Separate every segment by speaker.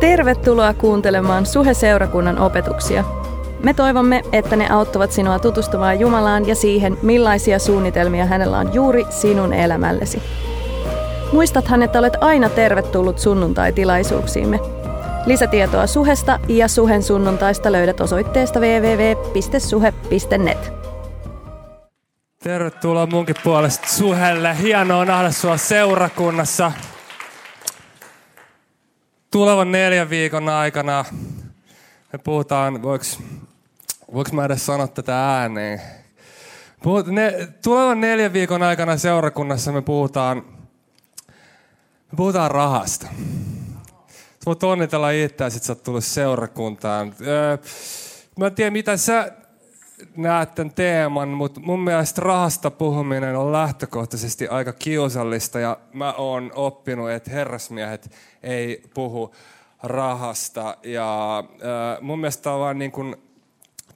Speaker 1: Tervetuloa kuuntelemaan Suhe-seurakunnan opetuksia. Me toivomme, että ne auttavat sinua tutustumaan Jumalaan ja siihen, millaisia suunnitelmia hänellä on juuri sinun elämällesi. Muistathan, että olet aina tervetullut sunnuntai-tilaisuuksiimme. Lisätietoa Suhesta ja Suhen sunnuntaista löydät osoitteesta www.suhe.net.
Speaker 2: Tervetuloa munkin puolesta Suhelle. Hienoa nähdä sua seurakunnassa. Tulevan neljän viikon aikana me puhutaan, voiko, mä edes sanoa tätä ääneen? Puhut, ne, tulevan neljän viikon aikana seurakunnassa me puhutaan, me puhutaan rahasta. Sä voit onnitella itseäsi, että sä oot tullut seurakuntaan. Öö, mä en tiedä, mitä sä näet tämän teeman, mutta mun mielestä rahasta puhuminen on lähtökohtaisesti aika kiusallista ja mä oon oppinut, että herrasmiehet ei puhu rahasta. Ja äh, mun mielestä on vaan niin kuin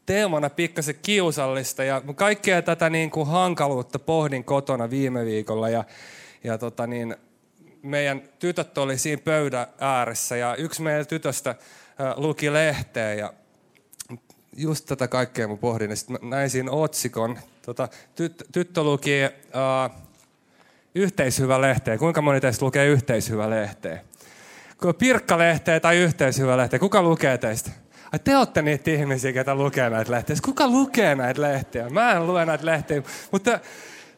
Speaker 2: teemana pikkasen kiusallista ja kaikkea tätä niin kuin hankaluutta pohdin kotona viime viikolla ja, ja tota niin, meidän tytöt oli siinä pöydän ääressä ja yksi meidän tytöstä äh, luki lehteä ja just tätä kaikkea mä pohdin. Ja sitten näin siinä otsikon. Tota, tyt, tyttö luki uh, yhteishyvä lehteä. Kuinka moni teistä lukee yhteishyvä lehteä? Pirkkalehteä tai yhteishyvä lehteä. Kuka lukee teistä? Ai te olette niitä ihmisiä, ketä lukee näitä lehtiä. Kuka lukee näitä lehtiä? Mä en lue näitä lehtiä. Mutta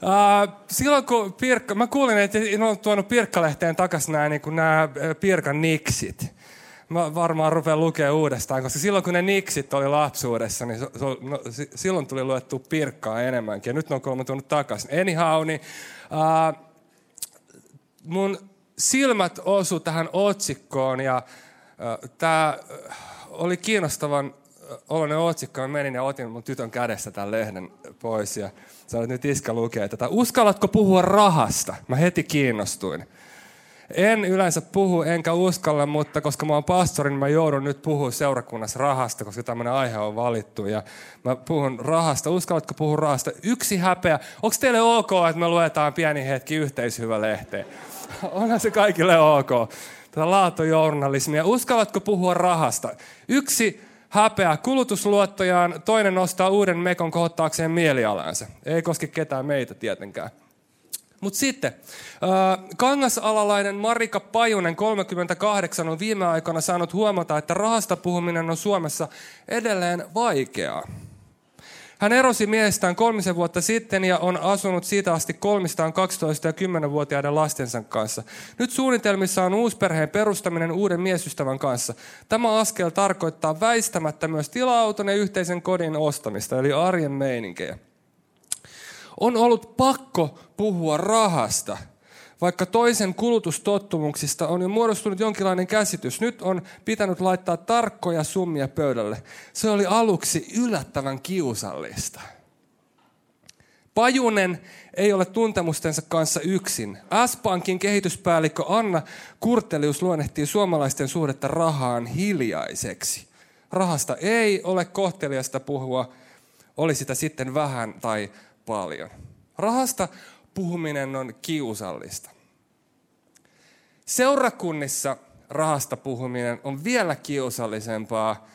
Speaker 2: Uh, silloin kun Pirkka, mä kuulin, että ne on tuonut Pirkkalehteen takaisin nämä, niin nämä Pirkan niksit mä varmaan rupean lukemaan uudestaan, koska silloin kun ne niksit oli lapsuudessa, niin so, so, no, si, silloin tuli luettu pirkkaa enemmänkin. Ja nyt ne on kolme tuonut takaisin. Anyhow, niin, uh, mun silmät osu tähän otsikkoon ja uh, tämä oli kiinnostavan oloinen otsikko. Mä menin ja otin mun tytön kädestä tämän lehden pois ja sanoin, että nyt iskä lukee tätä. Uskallatko puhua rahasta? Mä heti kiinnostuin. En yleensä puhu enkä uskalla, mutta koska mä oon pastori, niin mä joudun nyt puhua seurakunnassa rahasta, koska tämmöinen aihe on valittu. Ja mä puhun rahasta. Uskallatko puhua rahasta? Yksi häpeä. Onko teille ok, että me luetaan pieni hetki yhteishyvä lehteen? Onhan se kaikille ok. Tätä laatujournalismia. Uskallatko puhua rahasta? Yksi häpeä kulutusluottojaan, toinen nostaa uuden mekon kohottaakseen mielialansa. Ei koske ketään meitä tietenkään. Mutta sitten, kangasalalainen Marika Pajunen, 38, on viime aikoina saanut huomata, että rahasta puhuminen on Suomessa edelleen vaikeaa. Hän erosi miehestään kolmisen vuotta sitten ja on asunut siitä asti kolmistaan 12 ja 10-vuotiaiden lastensa kanssa. Nyt suunnitelmissa on uusperheen perustaminen uuden miesystävän kanssa. Tämä askel tarkoittaa väistämättä myös tila-auton ja yhteisen kodin ostamista, eli arjen meininkejä. On ollut pakko puhua rahasta, vaikka toisen kulutustottumuksista on jo muodostunut jonkinlainen käsitys. Nyt on pitänyt laittaa tarkkoja summia pöydälle. Se oli aluksi yllättävän kiusallista. Pajunen ei ole tuntemustensa kanssa yksin. S-Pankin kehityspäällikkö Anna Kurtelius luonnehtii suomalaisten suhdetta rahaan hiljaiseksi. Rahasta ei ole kohteliasta puhua, oli sitä sitten vähän tai paljon. Rahasta puhuminen on kiusallista. Seurakunnissa rahasta puhuminen on vielä kiusallisempaa,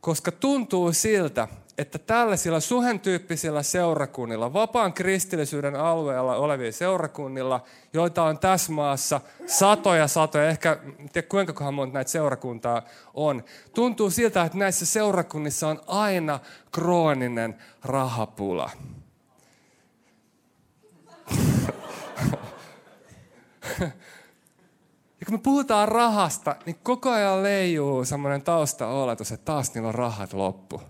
Speaker 2: koska tuntuu siltä, että tällaisilla suhen tyyppisillä seurakunnilla, vapaan kristillisyyden alueella olevilla seurakunnilla, joita on tässä maassa satoja satoja, ehkä tiedä kuinka monta näitä seurakuntaa on, tuntuu siltä, että näissä seurakunnissa on aina krooninen rahapula. Ja kun me puhutaan rahasta, niin koko ajan leijuu semmoinen taustaoletus, että taas niillä on rahat loppu.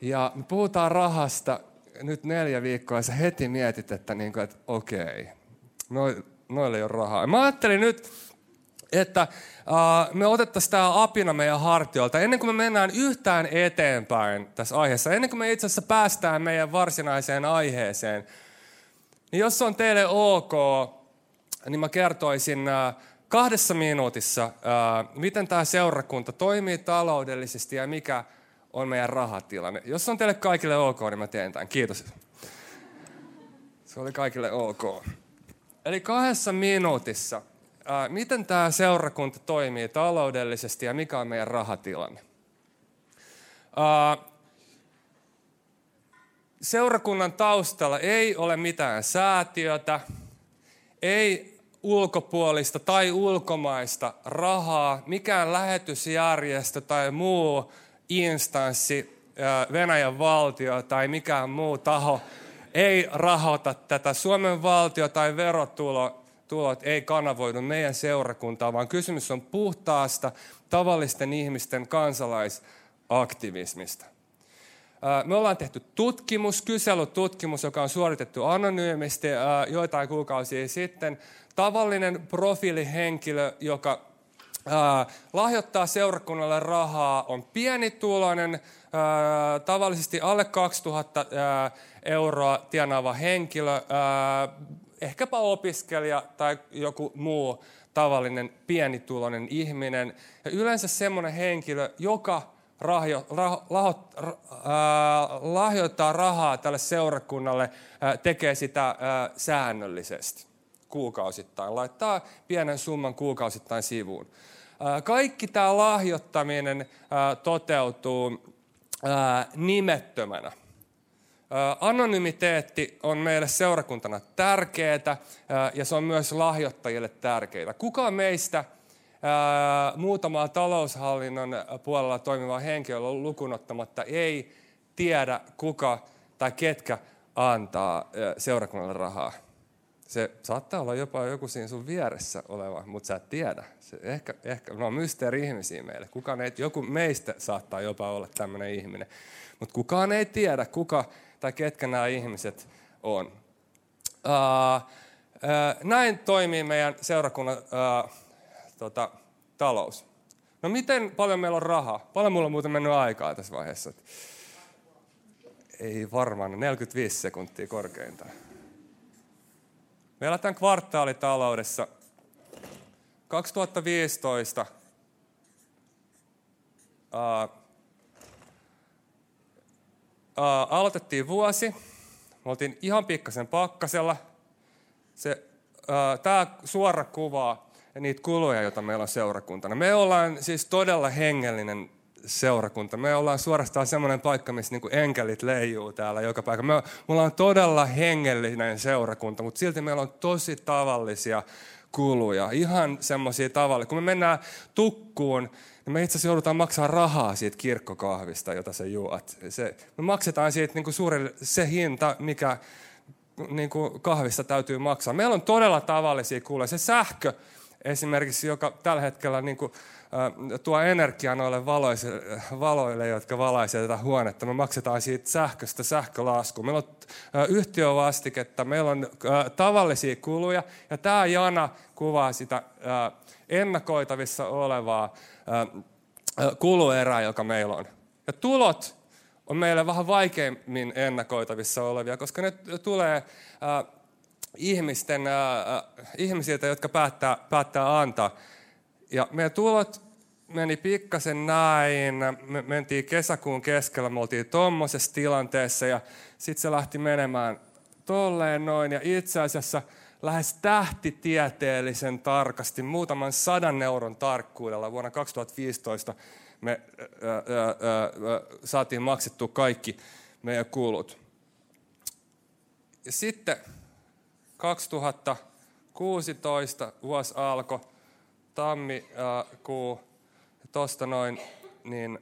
Speaker 2: Ja me puhutaan rahasta nyt neljä viikkoa ja sä heti mietit, että, niin kuin, että okei, noille ei ole rahaa. Ja mä ajattelin nyt, että uh, me otettaisiin tämä apina meidän hartioilta ennen kuin me mennään yhtään eteenpäin tässä aiheessa, ennen kuin me itse asiassa päästään meidän varsinaiseen aiheeseen, niin jos on teille ok, niin mä kertoisin äh, kahdessa minuutissa, äh, miten tämä seurakunta toimii taloudellisesti ja mikä on meidän rahatilanne. Jos on teille kaikille ok, niin mä teen tämän. Kiitos. Se oli kaikille ok. Eli kahdessa minuutissa miten tämä seurakunta toimii taloudellisesti ja mikä on meidän rahatilanne. Seurakunnan taustalla ei ole mitään säätiötä, ei ulkopuolista tai ulkomaista rahaa, mikään lähetysjärjestö tai muu instanssi, Venäjän valtio tai mikään muu taho ei rahoita tätä. Suomen valtio tai verotulo tulot ei kanavoidu meidän seurakuntaan, vaan kysymys on puhtaasta tavallisten ihmisten kansalaisaktivismista. Me ollaan tehty tutkimus, kyselytutkimus, joka on suoritettu anonyymisti joitain kuukausia sitten. Tavallinen profiilihenkilö, joka lahjoittaa seurakunnalle rahaa, on pienituloinen, tavallisesti alle 2000 euroa tienaava henkilö, ehkäpä opiskelija tai joku muu tavallinen pienituloinen ihminen. Ja yleensä semmoinen henkilö, joka rahjo, rah, lahot, rah, lahjoittaa rahaa tälle seurakunnalle, tekee sitä säännöllisesti kuukausittain, laittaa pienen summan kuukausittain sivuun. Kaikki tämä lahjoittaminen toteutuu nimettömänä. Anonymiteetti on meille seurakuntana tärkeää ja se on myös lahjoittajille tärkeää. Kuka meistä muutamaa taloushallinnon puolella toimivaa henkilöä lukunottamatta ei tiedä, kuka tai ketkä antaa seurakunnalle rahaa. Se saattaa olla jopa joku siinä sun vieressä oleva, mutta sä et tiedä. Se ehkä, ehkä, no mysteeri-ihmisiä meille. Kukaan ei, joku meistä saattaa jopa olla tämmöinen ihminen. Mutta kukaan ei tiedä, kuka tai ketkä nämä ihmiset on. Uh, uh, näin toimii meidän seurakunnan uh, tota, talous. No miten paljon meillä on rahaa? Paljon mulla on muuten mennyt aikaa tässä vaiheessa. Ei varmaan, 45 sekuntia korkeintaan. Me eletään kvartaalitaloudessa. 2015 uh, uh, aloitettiin vuosi. Me oltiin ihan pikkasen pakkasella. Se, Tämä suora kuvaa niitä kuluja, joita meillä on seurakuntana. Me ollaan siis todella hengellinen seurakunta. Me ollaan suorastaan semmoinen paikka, missä niin enkelit leijuu täällä joka paikka. Me, ollaan todella hengellinen seurakunta, mutta silti meillä on tosi tavallisia kuluja. Ihan semmoisia tavallisia. Kun me mennään tukkuun, niin me itse asiassa joudutaan maksaa rahaa siitä kirkkokahvista, jota sä juot. Se, me maksetaan siitä niin suuri, se hinta, mikä niin kahvista täytyy maksaa. Meillä on todella tavallisia kuluja. Se sähkö, esimerkiksi, joka tällä hetkellä niin kuin, äh, tuo energiaa noille valoille, valoille, jotka valaisevat tätä huonetta. Me maksetaan siitä sähköstä sähkölasku. Meillä on äh, yhtiövastiketta, meillä on äh, tavallisia kuluja, ja tämä jana kuvaa sitä äh, ennakoitavissa olevaa äh, kuluerää, joka meillä on. Ja tulot on meille vähän vaikeimmin ennakoitavissa olevia, koska ne tulee äh, ihmisten, äh, ihmisiltä, jotka päättää, päättää antaa. Ja meidän tulot meni pikkasen näin. Me mentiin kesäkuun keskellä, me oltiin tuommoisessa tilanteessa ja sitten se lähti menemään tolleen noin. Ja itse asiassa lähes tähtitieteellisen tarkasti, muutaman sadan euron tarkkuudella vuonna 2015 me ää, ää, ää, saatiin maksettua kaikki meidän kulut. Ja sitten 2016 vuosi alkoi, tammikuu, tuosta noin, niin,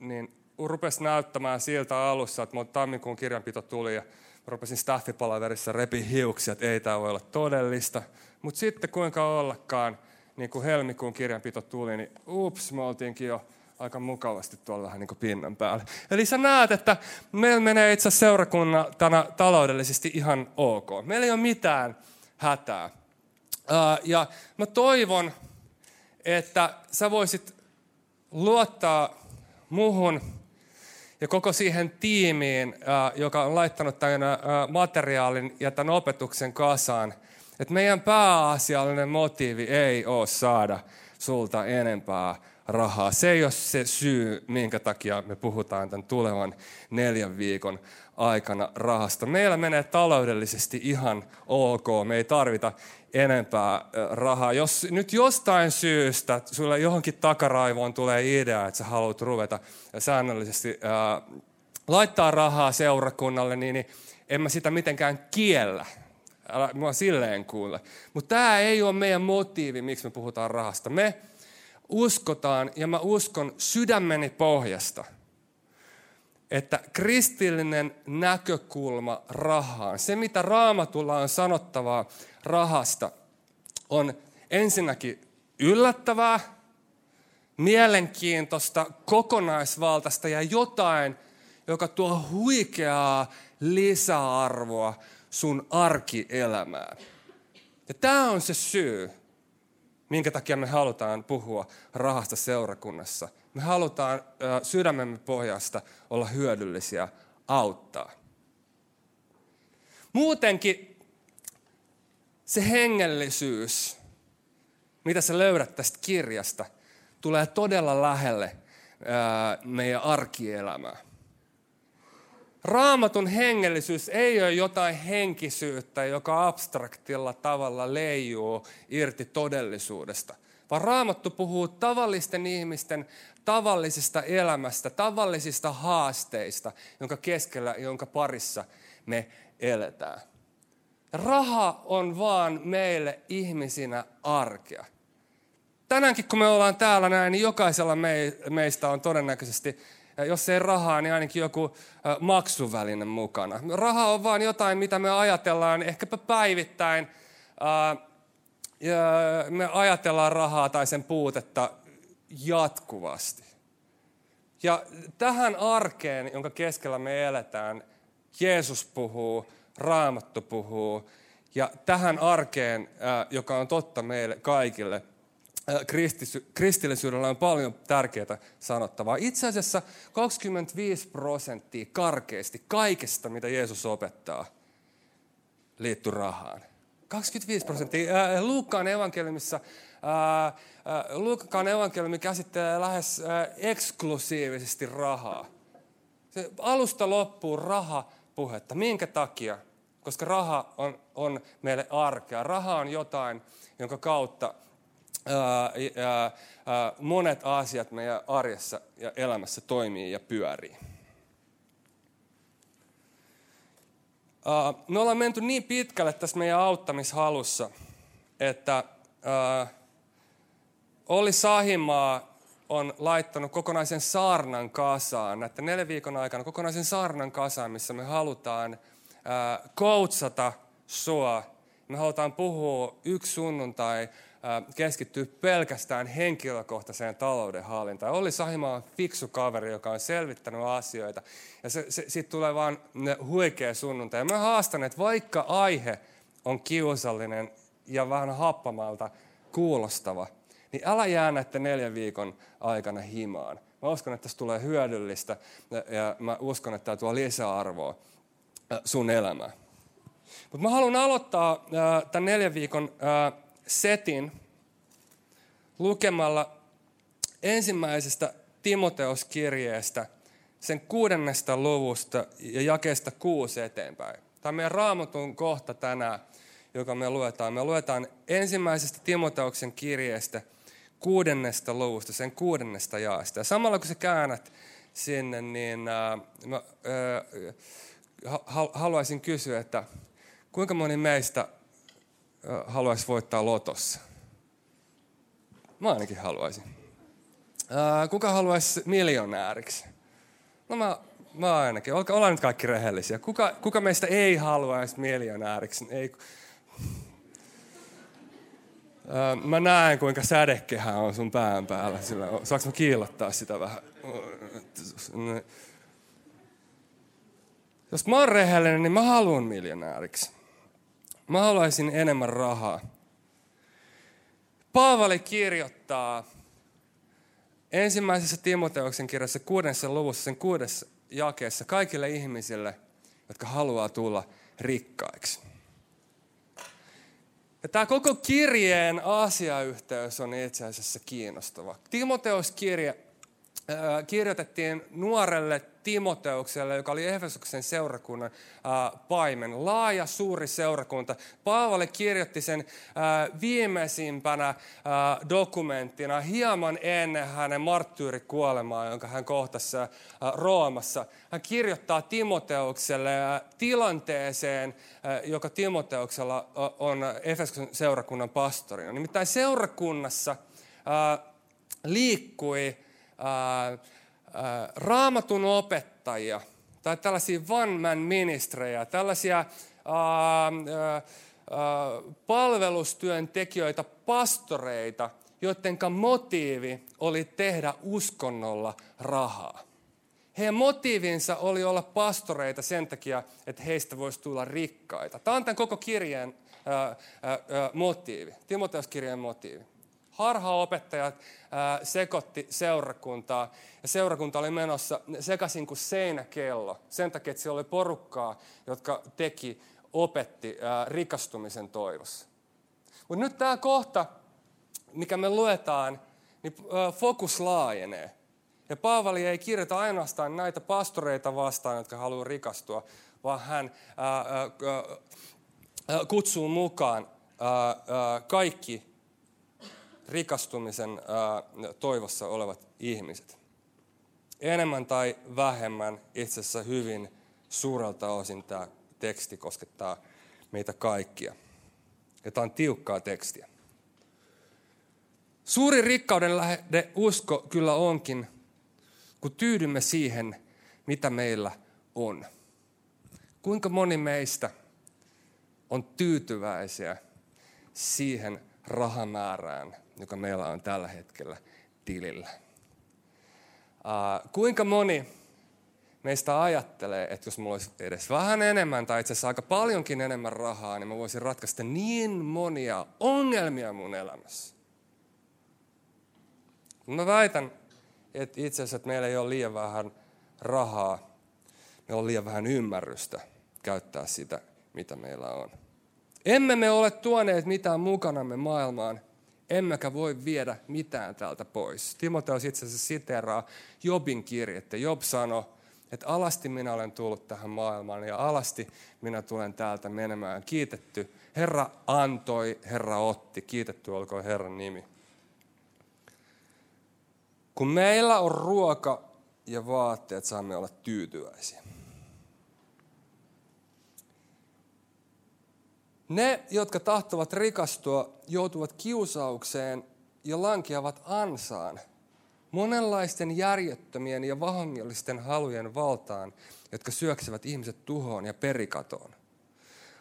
Speaker 2: niin rupesi näyttämään siltä alussa, että mun tammikuun kirjanpito tuli ja rupesin staffipalaverissa repi hiuksia, että ei tämä voi olla todellista. Mutta sitten kuinka ollakaan, niin kun helmikuun kirjanpito tuli, niin ups, me oltiinkin jo aika mukavasti tuolla vähän niin kuin pinnan päällä. Eli sä näet, että meillä menee itse asiassa seurakunnana taloudellisesti ihan ok. Meillä ei ole mitään hätää. Ja mä toivon, että sä voisit luottaa muuhun ja koko siihen tiimiin, joka on laittanut tämän materiaalin ja tämän opetuksen kasaan, että meidän pääasiallinen motiivi ei ole saada sulta enempää rahaa. Se ei ole se syy, minkä takia me puhutaan tämän tulevan neljän viikon aikana rahasta. Meillä menee taloudellisesti ihan ok. Me ei tarvita enempää rahaa. Jos nyt jostain syystä sulle johonkin takaraivoon tulee idea, että sä haluat ruveta säännöllisesti ää, laittaa rahaa seurakunnalle, niin, niin en mä sitä mitenkään kiellä. Älä silleen kuule. Mutta tämä ei ole meidän motiivi, miksi me puhutaan rahasta. Me uskotaan, ja mä uskon sydämeni pohjasta, että kristillinen näkökulma rahaan, se mitä raamatulla on sanottavaa rahasta, on ensinnäkin yllättävää, mielenkiintoista, kokonaisvaltaista ja jotain, joka tuo huikeaa lisäarvoa sun arkielämään. Ja tämä on se syy, minkä takia me halutaan puhua rahasta seurakunnassa. Me halutaan sydämemme pohjasta olla hyödyllisiä, auttaa. Muutenkin se hengellisyys, mitä sä löydät tästä kirjasta, tulee todella lähelle meidän arkielämää. Raamatun hengellisyys ei ole jotain henkisyyttä, joka abstraktilla tavalla leijuu irti todellisuudesta, vaan Raamattu puhuu tavallisten ihmisten tavallisesta elämästä, tavallisista haasteista, jonka keskellä, jonka parissa me eletään. Raha on vaan meille ihmisinä arkea. Tänäänkin kun me ollaan täällä näin, niin jokaisella meistä on todennäköisesti jos ei rahaa, niin ainakin joku maksuväline mukana. Raha on vaan jotain, mitä me ajatellaan ehkäpä päivittäin. Me ajatellaan rahaa tai sen puutetta jatkuvasti. Ja tähän arkeen, jonka keskellä me eletään, Jeesus puhuu, Raamattu puhuu. Ja tähän arkeen, joka on totta meille kaikille – kristillisyydellä on paljon tärkeää sanottavaa. Itse asiassa 25 prosenttia karkeasti kaikesta, mitä Jeesus opettaa, liittyy rahaan. 25 prosenttia. Luukkaan evankeliumissa Luukkaan evankeliumi käsittelee lähes eksklusiivisesti rahaa. Se alusta loppuu raha puhetta. Minkä takia? Koska raha on, on meille arkea. Raha on jotain, jonka kautta monet asiat meidän arjessa ja elämässä toimii ja pyörii. Me ollaan menty niin pitkälle tässä meidän auttamishalussa, että Olli Sahimaa on laittanut kokonaisen saarnan kasaan, näiden neljän viikon aikana kokonaisen saarnan kasaan, missä me halutaan koutsata sua. Me halutaan puhua yksi sunnuntai keskittyy pelkästään henkilökohtaiseen taloudenhallintaan. Olli Sahima on fiksu kaveri, joka on selvittänyt asioita. Ja se, se, siitä tulee vaan huikea sunnuntai. Ja mä haastan, että vaikka aihe on kiusallinen ja vähän happamalta kuulostava, niin älä jää näiden neljän viikon aikana himaan. Mä uskon, että tässä tulee hyödyllistä ja mä uskon, että tämä tuo lisäarvoa sun elämään. Mutta mä haluan aloittaa tämän neljän viikon setin lukemalla ensimmäisestä Timoteoskirjeestä, sen kuudennesta luvusta ja jakeesta kuusi eteenpäin. Tämä on meidän raamatun kohta tänään, joka me luetaan. Me luetaan ensimmäisestä Timoteoksen kirjeestä kuudennesta luvusta, sen kuudennesta jaasta. Ja samalla kun sä käännät sinne, niin äh, mä, äh, haluaisin kysyä, että kuinka moni meistä haluaisi voittaa lotossa? Mä ainakin haluaisin. kuka haluaisi miljonääriksi? No mä, mä ainakin. Ollaan nyt kaikki rehellisiä. Kuka, kuka meistä ei haluaisi miljonääriksi? Ei. mä näen, kuinka sädekehä on sun pään päällä. Sillä, saanko mä kiillottaa sitä vähän? Jos mä oon rehellinen, niin mä haluan miljonääriksi. Mä haluaisin enemmän rahaa. Paavali kirjoittaa ensimmäisessä Timoteoksen kirjassa kuudessa luvussa, sen kuudessa jakeessa kaikille ihmisille, jotka haluaa tulla rikkaiksi. Ja tämä koko kirjeen asiayhteys on itse asiassa kiinnostava. Timoteos kirje kirjoitettiin nuorelle Timoteukselle, joka oli Efesoksen seurakunnan paimen. Laaja, suuri seurakunta. Paavali kirjoitti sen viimeisimpänä dokumenttina hieman ennen hänen marttyyrikuolemaa, jonka hän kohtasi Roomassa. Hän kirjoittaa Timoteukselle tilanteeseen, joka Timoteuksella on Efesoksen seurakunnan pastorina. Nimittäin seurakunnassa liikkui raamatun opettajia tai tällaisia one-man ministrejä, tällaisia palvelustyöntekijöitä, pastoreita, joiden motiivi oli tehdä uskonnolla rahaa. Heidän motiivinsa oli olla pastoreita sen takia, että heistä voisi tulla rikkaita. Tämä on tämän koko kirjeen ää, ää, motiivi, Timoteus-kirjeen motiivi harhaopettajat sekoitti seurakuntaa. Ja seurakunta oli menossa sekaisin kuin seinäkello. Sen takia, että siellä oli porukkaa, jotka teki, opetti rikastumisen toivossa. Mutta nyt tämä kohta, mikä me luetaan, niin fokus laajenee. Ja Paavali ei kirjoita ainoastaan näitä pastoreita vastaan, jotka haluaa rikastua, vaan hän ää, ää, kutsuu mukaan ää, ää, kaikki rikastumisen toivossa olevat ihmiset. Enemmän tai vähemmän itse asiassa hyvin suurelta osin tämä teksti koskettaa meitä kaikkia. Ja tämä on tiukkaa tekstiä. Suuri rikkauden lähde usko kyllä onkin, kun tyydymme siihen, mitä meillä on. Kuinka moni meistä on tyytyväisiä siihen rahamäärään, joka meillä on tällä hetkellä tilillä. Uh, kuinka moni meistä ajattelee, että jos mulla olisi edes vähän enemmän tai itse asiassa aika paljonkin enemmän rahaa, niin mä voisin ratkaista niin monia ongelmia mun elämässä. Mä väitän, että itse asiassa että meillä ei ole liian vähän rahaa, meillä on liian vähän ymmärrystä käyttää sitä, mitä meillä on. Emme me ole tuoneet mitään mukanamme maailmaan, emmekä voi viedä mitään täältä pois. Timoteus itse asiassa siteraa Jobin kirjettä. Job sanoi, että alasti minä olen tullut tähän maailmaan ja alasti minä tulen täältä menemään. Kiitetty. Herra antoi, Herra otti. Kiitetty olkoon Herran nimi. Kun meillä on ruoka ja vaatteet, saamme olla tyytyväisiä. Ne, jotka tahtovat rikastua, joutuvat kiusaukseen ja lankeavat ansaan, monenlaisten järjettömien ja vahingollisten halujen valtaan, jotka syöksevät ihmiset tuhoon ja perikatoon.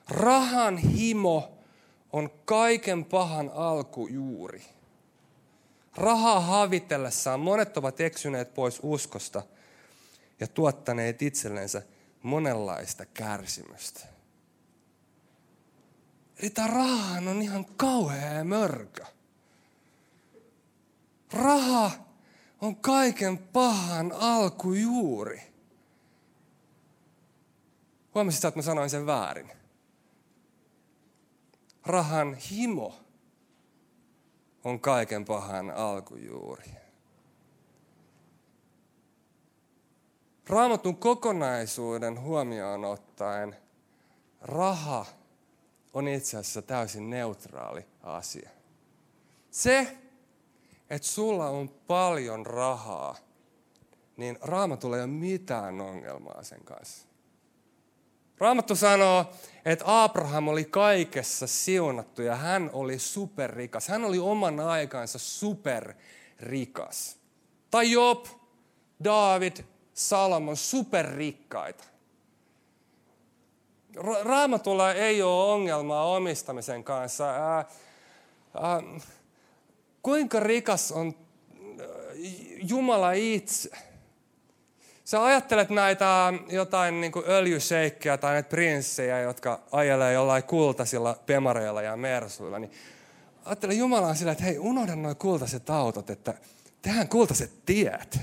Speaker 2: Rahan himo on kaiken pahan alkujuuri. Rahaa havitellessaan monet ovat eksyneet pois uskosta ja tuottaneet itsellensä monenlaista kärsimystä. Eli tämä raha on ihan kauhea mörkö. Raha on kaiken pahan alkujuuri. Huomasit, että mä sanoin sen väärin. Rahan himo on kaiken pahan alkujuuri. Raamatun kokonaisuuden huomioon ottaen raha on itse asiassa täysin neutraali asia. Se, että sulla on paljon rahaa, niin Raamatulla ei ole mitään ongelmaa sen kanssa. Raamattu sanoo, että Abraham oli kaikessa siunattu ja hän oli superrikas. Hän oli oman aikansa superrikas. Tai Job, David, Salomon superrikkaita. Raamatulla ei ole ongelmaa omistamisen kanssa. Ää, ää, kuinka rikas on Jumala itse? Sä ajattelet näitä jotain niin öljyseikkejä tai näitä prinssejä, jotka ajelee jollain kultaisilla pemareilla ja mersuilla, niin ajattele Jumala sillä, että hei, unohda nuo kultaiset autot, että tehdään kultaiset tiet.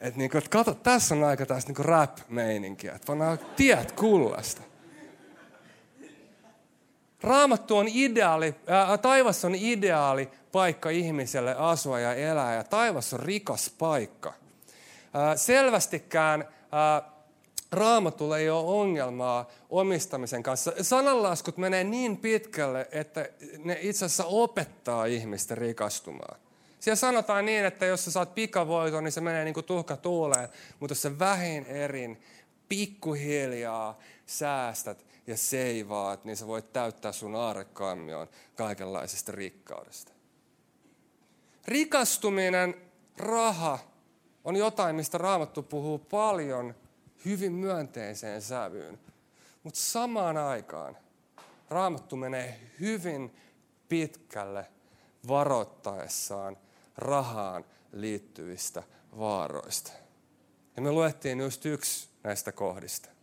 Speaker 2: Että niin kuin, että kato, tässä on aika taas niin rap-meininkiä, että tiet kullasta. Raamattu on ideaali, ää, taivas on ideaali paikka ihmiselle asua ja elää ja taivas on rikas paikka. Ää, selvästikään ää, raamatulla ei ole ongelmaa omistamisen kanssa. Sananlaskut menee niin pitkälle, että ne itse asiassa opettaa ihmistä rikastumaan. Siellä sanotaan niin, että jos sä saat pikavoiton, niin se menee niin kuin tuhka tuuleen, mutta jos sä vähin erin pikkuhiljaa säästät ja seivaat, niin sä voit täyttää sun aarekammion kaikenlaisesta rikkaudesta. Rikastuminen, raha, on jotain, mistä Raamattu puhuu paljon hyvin myönteiseen sävyyn. Mutta samaan aikaan Raamattu menee hyvin pitkälle varoittaessaan rahaan liittyvistä vaaroista. Ja me luettiin just yksi näistä kohdista.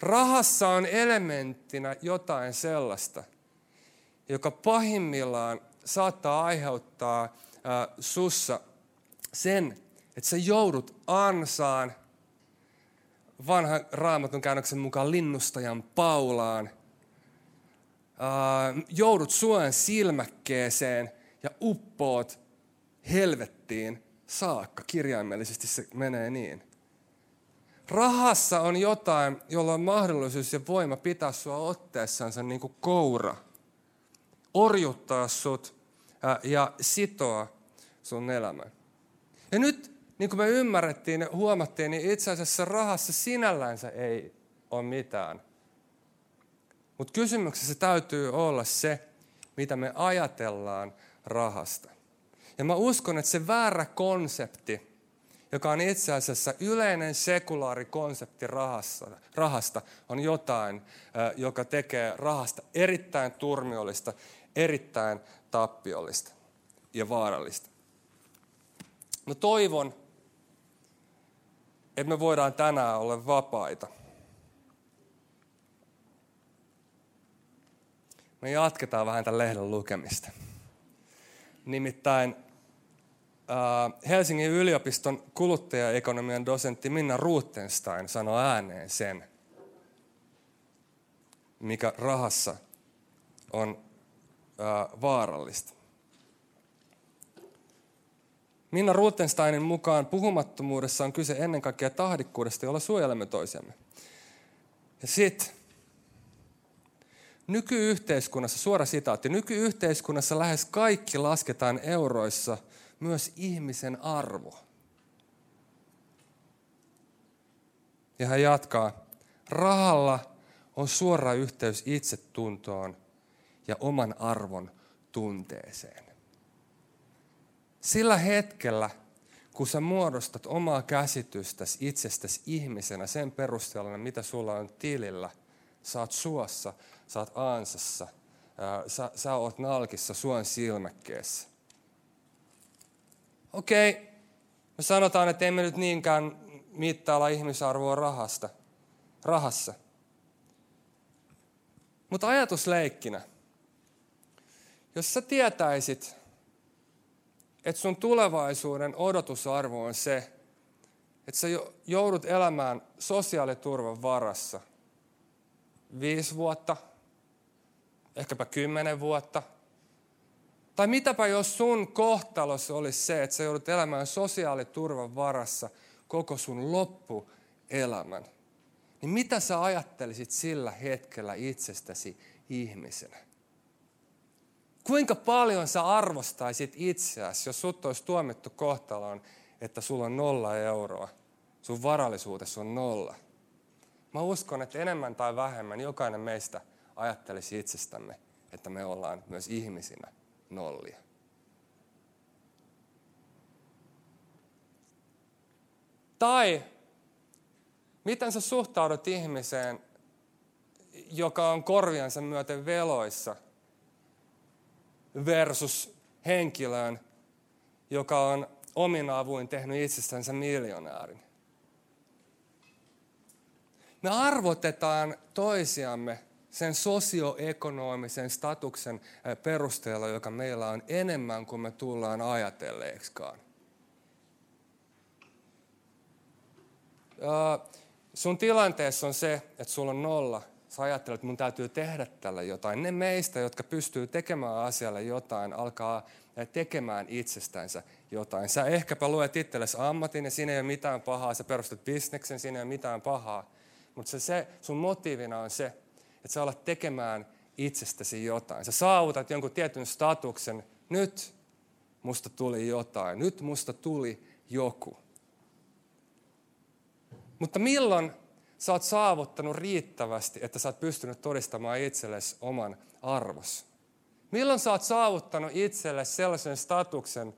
Speaker 2: Rahassa on elementtinä jotain sellaista, joka pahimmillaan saattaa aiheuttaa äh, sussa sen, että sä joudut ansaan, vanhan raamatun käännöksen mukaan linnustajan paulaan, äh, joudut suen silmäkkeeseen ja uppoot helvettiin saakka. Kirjaimellisesti se menee niin. Rahassa on jotain, jolla on mahdollisuus ja voima pitää sua otteessansa niin kuin koura. Orjuttaa sut ja sitoa sun elämän. Ja nyt, niin kuin me ymmärrettiin ja huomattiin, niin itse asiassa rahassa sinällänsä ei ole mitään. Mutta kysymyksessä täytyy olla se, mitä me ajatellaan rahasta. Ja mä uskon, että se väärä konsepti, joka on itse asiassa yleinen sekulaari konsepti rahasta, rahasta on jotain, joka tekee rahasta erittäin turmiollista, erittäin tappiollista ja vaarallista. Mä toivon, että me voidaan tänään olla vapaita. Me jatketaan vähän tämän lehden lukemista. Nimittäin Helsingin yliopiston kuluttajaekonomian dosentti Minna Rutenstein sanoi ääneen sen, mikä rahassa on vaarallista. Minna Rutensteinin mukaan puhumattomuudessa on kyse ennen kaikkea tahdikkuudesta, jolla suojelemme toisiamme. Ja sitten nykyyhteiskunnassa, suora sitaatti, nykyyhteiskunnassa lähes kaikki lasketaan euroissa – myös ihmisen arvo. Ja hän jatkaa, rahalla on suora yhteys itsetuntoon ja oman arvon tunteeseen. Sillä hetkellä, kun sä muodostat omaa käsitystäsi itsestäsi ihmisenä sen perusteella, mitä sulla on tilillä, sä oot suossa, sä oot ansassa, sä, sä oot nalkissa suon silmäkkeessä okei, okay, me sanotaan, että emme nyt niinkään mittailla ihmisarvoa rahasta, rahassa. Mutta ajatusleikkinä, jos sä tietäisit, että sun tulevaisuuden odotusarvo on se, että sä joudut elämään sosiaaliturvan varassa viisi vuotta, ehkäpä kymmenen vuotta – tai mitäpä jos sun kohtalos olisi se, että sä joudut elämään sosiaaliturvan varassa koko sun loppuelämän. Niin mitä sä ajattelisit sillä hetkellä itsestäsi ihmisenä? Kuinka paljon sä arvostaisit itseäsi, jos sut olisi tuomittu kohtaloon, että sulla on nolla euroa, sun varallisuudessa on nolla? Mä uskon, että enemmän tai vähemmän jokainen meistä ajattelisi itsestämme, että me ollaan myös ihmisinä nollia. Tai miten sä suhtaudut ihmiseen, joka on korviansa myöten veloissa versus henkilöön, joka on omin avuin tehnyt itsestänsä miljonäärin. Me arvotetaan toisiamme sen sosioekonomisen statuksen perusteella, joka meillä on enemmän kuin me tullaan ajatelleeksikaan. Sun tilanteessa on se, että sulla on nolla. sä ajattelet, että mun täytyy tehdä tällä jotain. Ne meistä, jotka pystyy tekemään asialle jotain, alkaa tekemään itsestänsä jotain. Sä ehkäpä luet itsellesi ammatin ja siinä ei ole mitään pahaa. Sä perustat bisneksen, siinä ei ole mitään pahaa. Mutta se, se, sun motiivina on se, että sä alat tekemään itsestäsi jotain. Sä saavutat jonkun tietyn statuksen. Nyt musta tuli jotain. Nyt musta tuli joku. Mutta milloin sä oot saavuttanut riittävästi, että sä oot pystynyt todistamaan itsellesi oman arvos? Milloin sä oot saavuttanut itsellesi sellaisen statuksen,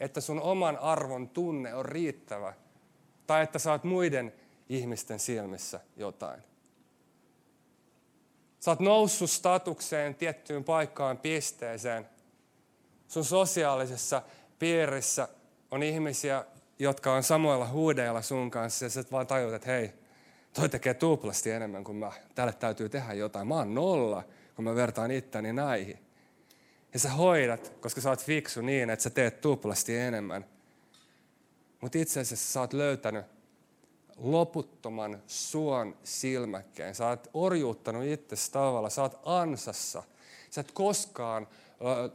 Speaker 2: että sun oman arvon tunne on riittävä? Tai että sä oot muiden ihmisten silmissä jotain? Sä oot noussut statukseen tiettyyn paikkaan, pisteeseen. Sun sosiaalisessa piirissä on ihmisiä, jotka on samoilla huudeilla sun kanssa ja sä vaan tajut, että hei, toi tekee tuplasti enemmän kuin mä. Tälle täytyy tehdä jotain. Mä oon nolla, kun mä vertaan itteni näihin. Ja sä hoidat, koska sä oot fiksu niin, että sä teet tuplasti enemmän. Mutta itse asiassa sä oot löytänyt loputtoman suon silmäkkeen. Sä oot orjuuttanut itsesi tavalla, sä oot ansassa. Sä et koskaan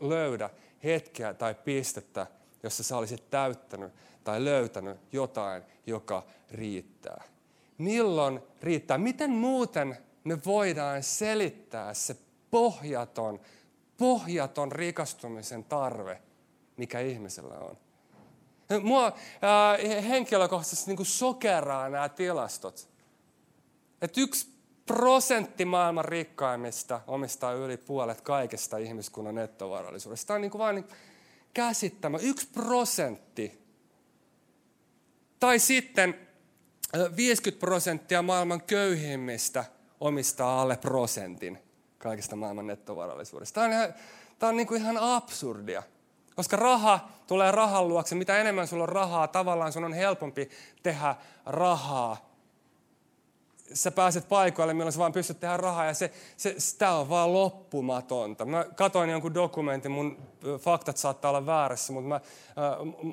Speaker 2: löydä hetkeä tai pistettä, jossa sä olisit täyttänyt tai löytänyt jotain, joka riittää. Milloin riittää? Miten muuten me voidaan selittää se pohjaton, pohjaton rikastumisen tarve, mikä ihmisellä on? Mua äh, henkilökohtaisesti niin sokeraa nämä tilastot. Että yksi prosentti maailman rikkaimmista omistaa yli puolet kaikesta ihmiskunnan nettovarallisuudesta. Tämä on niin kuin vain niin käsittämä. Yksi prosentti. Tai sitten 50 prosenttia maailman köyhimmistä omistaa alle prosentin kaikesta maailman nettovarallisuudesta. Tämä on, ihan, tämä on niin kuin ihan absurdia. Koska raha tulee rahan luokse. Mitä enemmän sulla on rahaa, tavallaan sun on helpompi tehdä rahaa. Sä pääset paikoille, milloin sä vaan pystyt tehdä rahaa ja se, se, sitä on vaan loppumatonta. Mä katoin jonkun dokumentin, mun faktat saattaa olla väärässä, mutta mä,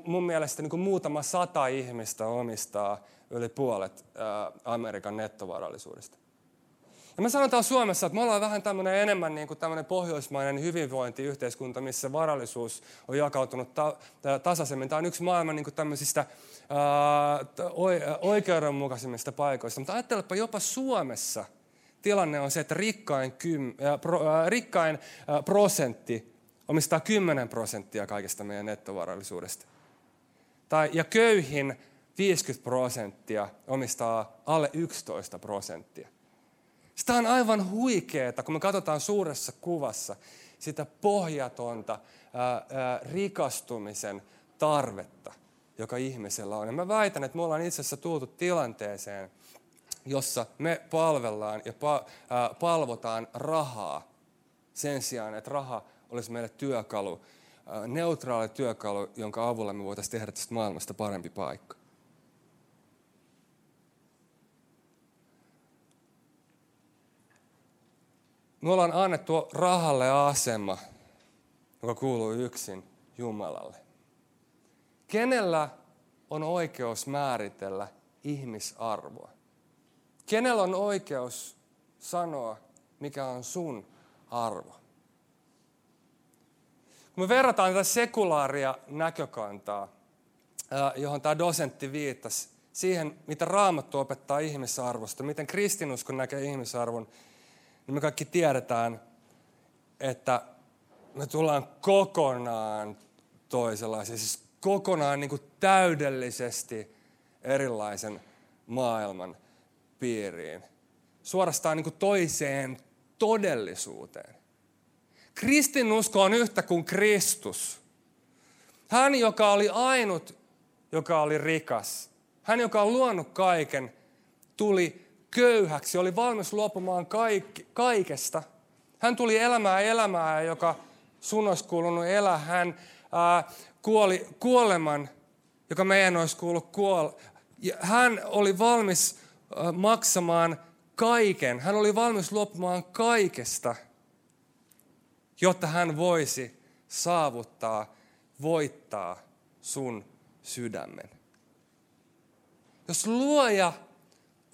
Speaker 2: mun mielestä niin muutama sata ihmistä omistaa yli puolet Amerikan nettovarallisuudesta. Ja me sanotaan Suomessa, että me ollaan vähän tämmöinen enemmän niin kuin tämmöinen pohjoismainen hyvinvointiyhteiskunta, missä varallisuus on jakautunut ta- tasaisemmin. Tämä on yksi maailman niin kuin tämmöisistä ää, oikeudenmukaisimmista paikoista. Mutta ajattelepa jopa Suomessa tilanne on se, että rikkain, kym, ää, pro, ää, rikkain ää, prosentti omistaa 10 prosenttia kaikesta meidän nettovarallisuudesta. Tai, ja köyhin 50 prosenttia omistaa alle 11 prosenttia. Sitä on aivan huikeeta, kun me katsotaan suuressa kuvassa sitä pohjatonta ää, ää, rikastumisen tarvetta, joka ihmisellä on. Ja mä väitän, että me ollaan itse asiassa tultu tilanteeseen, jossa me palvellaan ja pa, ää, palvotaan rahaa sen sijaan, että raha olisi meille työkalu, ää, neutraali työkalu, jonka avulla me voitaisiin tehdä tästä maailmasta parempi paikka. Me ollaan annettu rahalle asema, joka kuuluu yksin Jumalalle. Kenellä on oikeus määritellä ihmisarvoa? Kenellä on oikeus sanoa, mikä on sun arvo? Kun me verrataan tätä sekulaaria näkökantaa, johon tämä dosentti viittasi, siihen, mitä Raamattu opettaa ihmisarvosta, miten kristinusko näkee ihmisarvon, niin me kaikki tiedetään, että me tullaan kokonaan toisenlaisia, siis kokonaan niin kuin täydellisesti erilaisen maailman piiriin. Suorastaan niin kuin toiseen todellisuuteen. Kristinusko on yhtä kuin Kristus. Hän, joka oli ainut, joka oli rikas. Hän, joka on luonut kaiken, tuli köyhäksi, oli valmis luopumaan kaikki, kaikesta. Hän tuli elämää elämää, joka sun olisi kuulunut elää. Hän ää, kuoli kuoleman, joka meidän olisi kuullut kuolla. Hän oli valmis ää, maksamaan kaiken. Hän oli valmis luopumaan kaikesta, jotta hän voisi saavuttaa, voittaa sun sydämen. Jos luoja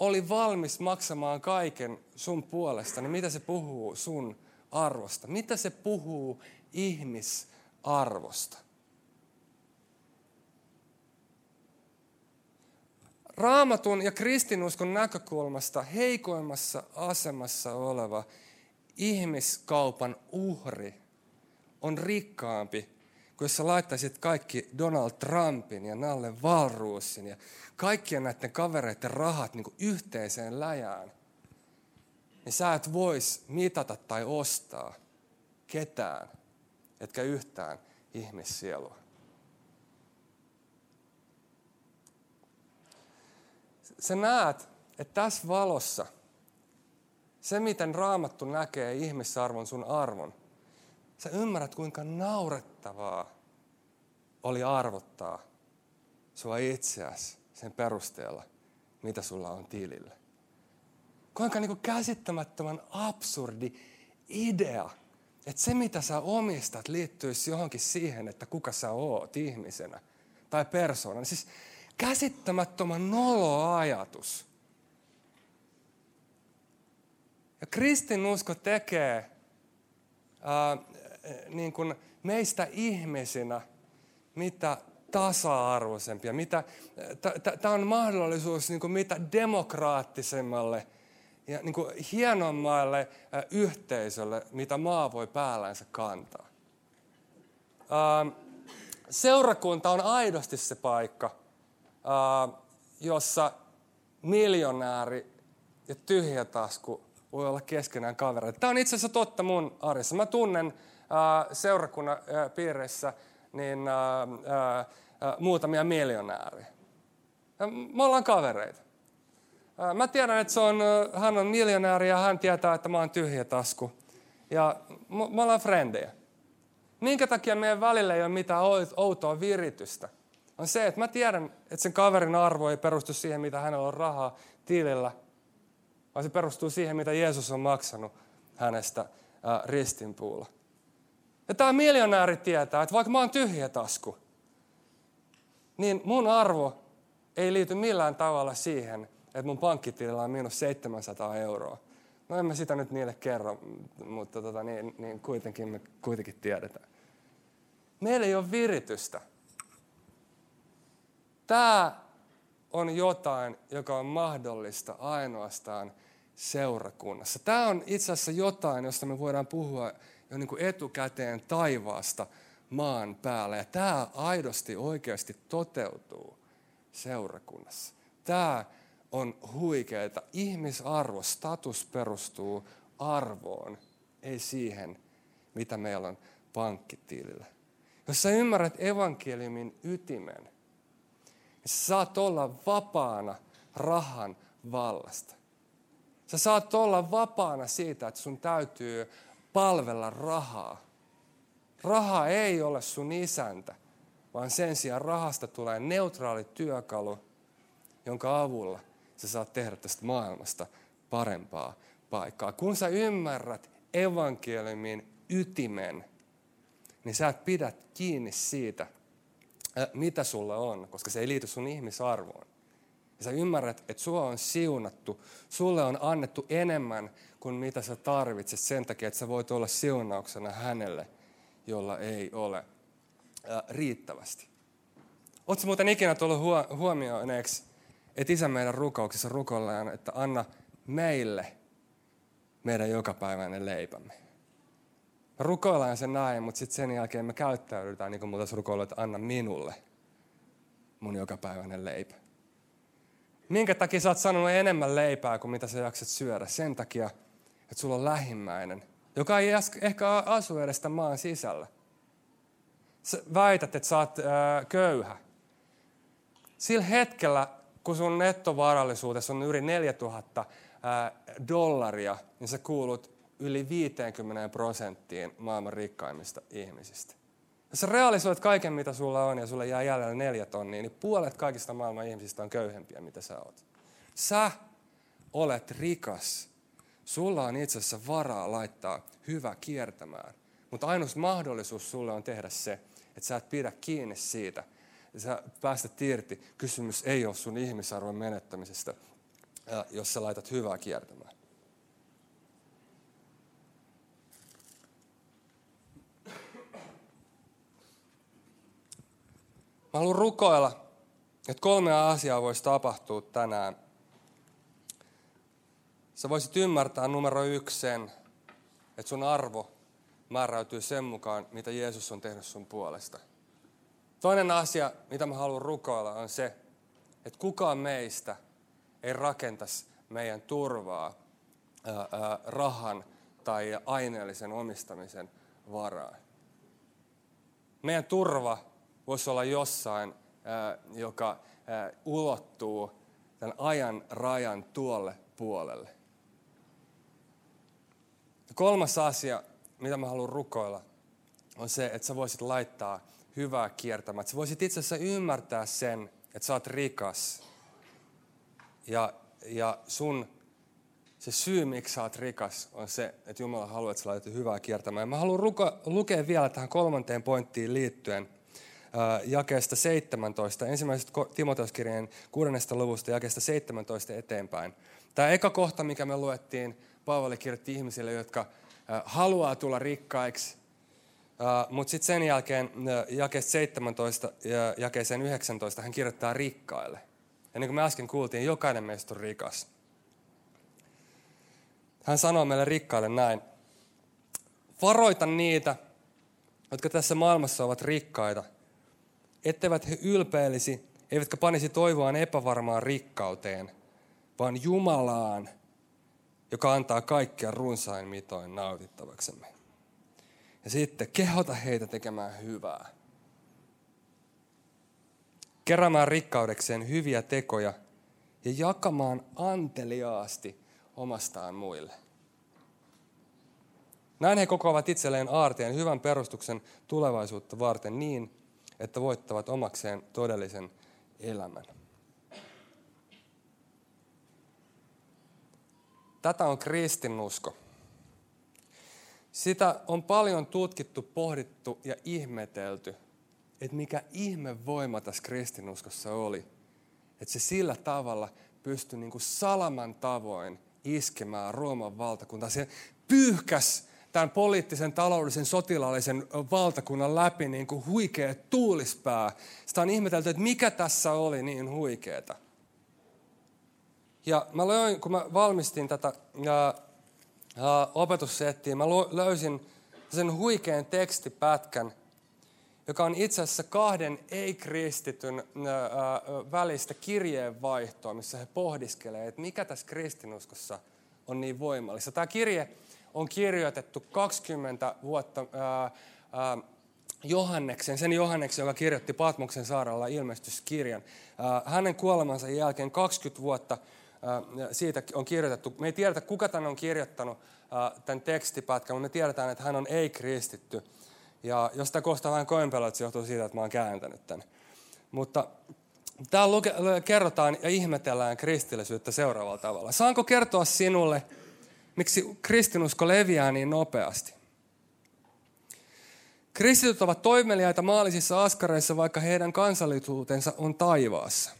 Speaker 2: oli valmis maksamaan kaiken sun puolesta, niin mitä se puhuu sun arvosta? Mitä se puhuu ihmisarvosta? Raamatun ja kristinuskon näkökulmasta heikoimmassa asemassa oleva ihmiskaupan uhri on rikkaampi kuin jos sä laittaisit kaikki Donald Trumpin ja Nalle Valruusin ja kaikkien näiden kavereiden rahat niin yhteiseen läjään, niin sä et vois mitata tai ostaa ketään, etkä yhtään ihmissielua. Sä näet, että tässä valossa se, miten raamattu näkee ihmisarvon sun arvon, sä ymmärrät, kuinka naurettavaa oli arvottaa sua itseäsi sen perusteella, mitä sulla on tilillä. Kuinka niin kuin käsittämättömän absurdi idea, että se mitä sä omistat liittyisi johonkin siihen, että kuka sä oot ihmisenä tai persoonana. Siis käsittämättömän nolo ajatus. Ja kristinusko tekee ää, niin kuin meistä ihmisinä mitä tasa-arvoisempia, mitä, tämä on mahdollisuus niin kuin mitä demokraattisemmalle ja niin kuin hienommalle yhteisölle, mitä maa voi päällänsä kantaa. seurakunta on aidosti se paikka, jossa miljonääri ja tyhjä tasku voi olla keskenään kavereita. Tämä on itse asiassa totta mun arjessa. Mä tunnen seurakunnan piirissä niin, muutamia miljonääriä. Me ollaan kavereita. Mä tiedän, että se on, hän on miljonääri ja hän tietää, että mä oon tyhjä tasku. Ja me ollaan frendejä. Minkä takia meidän välillä ei ole mitään outoa viritystä? On se, että mä tiedän, että sen kaverin arvo ei perustu siihen, mitä hänellä on rahaa tilillä, vaan se perustuu siihen, mitä Jeesus on maksanut hänestä ristinpuulla. Ja tämä miljonääri tietää, että vaikka mä oon tyhjä tasku, niin mun arvo ei liity millään tavalla siihen, että mun pankkitilillä on miinus 700 euroa. No en mä sitä nyt niille kerro, mutta tota, niin, niin kuitenkin me kuitenkin tiedetään. Meillä ei ole viritystä. Tämä on jotain, joka on mahdollista ainoastaan seurakunnassa. Tämä on itse asiassa jotain, josta me voidaan puhua jo niin kuin etukäteen taivaasta maan päällä. Ja tämä aidosti oikeasti toteutuu seurakunnassa. Tämä on huikeaa. Ihmisarvo, status perustuu arvoon, ei siihen, mitä meillä on pankkitilillä. Jos sä ymmärrät evankeliumin ytimen, niin sä saat olla vapaana rahan vallasta. Sä saat olla vapaana siitä, että sun täytyy palvella rahaa. Raha ei ole sun isäntä, vaan sen sijaan rahasta tulee neutraali työkalu, jonka avulla sä saat tehdä tästä maailmasta parempaa paikkaa. Kun sä ymmärrät evankeliumin ytimen, niin sä et pidä kiinni siitä, mitä sulla on, koska se ei liity sun ihmisarvoon. Ja sä ymmärrät, että sua on siunattu, sulle on annettu enemmän kuin mitä sä tarvitset sen takia, että sä voit olla siunauksena hänelle, jolla ei ole ää, riittävästi. Oletko muuten ikinä tullut huomioineeksi, että isä meidän rukouksessa rukoillaan, että anna meille meidän jokapäiväinen leipämme. Me rukoillaan sen näin, mutta sitten sen jälkeen me käyttäydytään niin kuin muuta rukoillaan, että anna minulle mun jokapäiväinen leipä. Minkä takia sä oot sanonut enemmän leipää kuin mitä sä jaksat syödä? Sen takia, että sulla on lähimmäinen, joka ei ehkä asu edes tämän maan sisällä. Sä väität, että sä oot äh, köyhä. Sillä hetkellä, kun sun nettovarallisuudessa on yli 4000 äh, dollaria, niin sä kuulut yli 50 prosenttiin maailman rikkaimmista ihmisistä. Jos sä realisoit kaiken, mitä sulla on, ja sulle jää jäljellä neljä tonnia, niin puolet kaikista maailman ihmisistä on köyhempiä, mitä sä oot. Sä olet rikas. Sulla on itse asiassa varaa laittaa hyvä kiertämään. Mutta ainut mahdollisuus sulle on tehdä se, että sä et pidä kiinni siitä. Ja sä päästä irti. Kysymys ei ole sun ihmisarvon menettämisestä, jos sä laitat hyvää kiertämään. Mä haluan rukoilla, että kolme asiaa voisi tapahtua tänään. Sä voisit ymmärtää numero yksi sen, että sun arvo määräytyy sen mukaan, mitä Jeesus on tehnyt sun puolesta. Toinen asia, mitä mä haluan rukoilla, on se, että kukaan meistä ei rakentaisi meidän turvaa ää, ää, rahan tai aineellisen omistamisen varaan. Meidän turva voisi olla jossain, ää, joka ää, ulottuu tämän ajan rajan tuolle puolelle. Ja kolmas asia, mitä mä haluan rukoilla, on se, että sä voisit laittaa hyvää kiertämään. Sä voisit itse asiassa ymmärtää sen, että sä oot rikas. Ja, ja sun se syy, miksi sä oot rikas, on se, että Jumala haluaa, että sä laitat hyvää kiertämään. Mä haluan ruko, lukea vielä tähän kolmanteen pointtiin liittyen äh, jakeesta 17, ensimmäisestä Timoteuskirjeen kuudennesta luvusta jakeesta 17 eteenpäin. Tämä eka kohta, mikä me luettiin, Paavali kirjoitti ihmisille, jotka äh, haluaa tulla rikkaiksi, äh, mutta sitten sen jälkeen jakeesta 17 ja jakeeseen 19 hän kirjoittaa rikkaille. Ja niin kuin me äsken kuultiin, jokainen meistä on rikas. Hän sanoo meille rikkaille näin. Varoita niitä, jotka tässä maailmassa ovat rikkaita, etteivät he ylpeilisi, eivätkä panisi toivoaan epävarmaan rikkauteen, vaan Jumalaan, joka antaa kaikkia runsain mitoin nautittavaksemme. Ja sitten kehota heitä tekemään hyvää. Keräämään rikkaudekseen hyviä tekoja ja jakamaan anteliaasti omastaan muille. Näin he kokoavat itselleen aarteen hyvän perustuksen tulevaisuutta varten niin, että voittavat omakseen todellisen elämän. Tätä on kristinusko. Sitä on paljon tutkittu, pohdittu ja ihmetelty, että mikä ihme voima tässä kristinuskossa oli. Että se sillä tavalla pystyi niin kuin salaman tavoin iskemään Rooman valtakuntaa. Se pyyhkäs tämän poliittisen, taloudellisen, sotilaallisen valtakunnan läpi niin kuin huikea tuulispää. Sitä on ihmetelty, että mikä tässä oli niin huikeeta. Ja mä löin, kun mä valmistin tätä ää, ää, opetussettiä, mä löysin sen huikean tekstipätkän, joka on itse asiassa kahden ei-kristityn ää, välistä kirjeenvaihtoa, missä he pohdiskelee, että mikä tässä kristinuskossa on niin voimallista. Tämä kirje on kirjoitettu 20 vuotta ää, ää, Johanneksen, sen Johanneksen, joka kirjoitti Patmoksen saarella ilmestyskirjan. Ää, hänen kuolemansa jälkeen 20 vuotta ää, siitä on kirjoitettu. Me ei tiedetä, kuka tämän on kirjoittanut, ää, tämän tekstipätkän, mutta me tiedetään, että hän on ei-kristitty. Ja jos sitä kohtaa vähän koempella, että se johtuu siitä, että mä oon kääntänyt tämän. Mutta täällä luke, kerrotaan ja ihmetellään kristillisyyttä seuraavalla tavalla. Saanko kertoa sinulle, miksi kristinusko leviää niin nopeasti? Kristityt ovat toimeliaita maallisissa askareissa, vaikka heidän kansallisuutensa on taivaassa.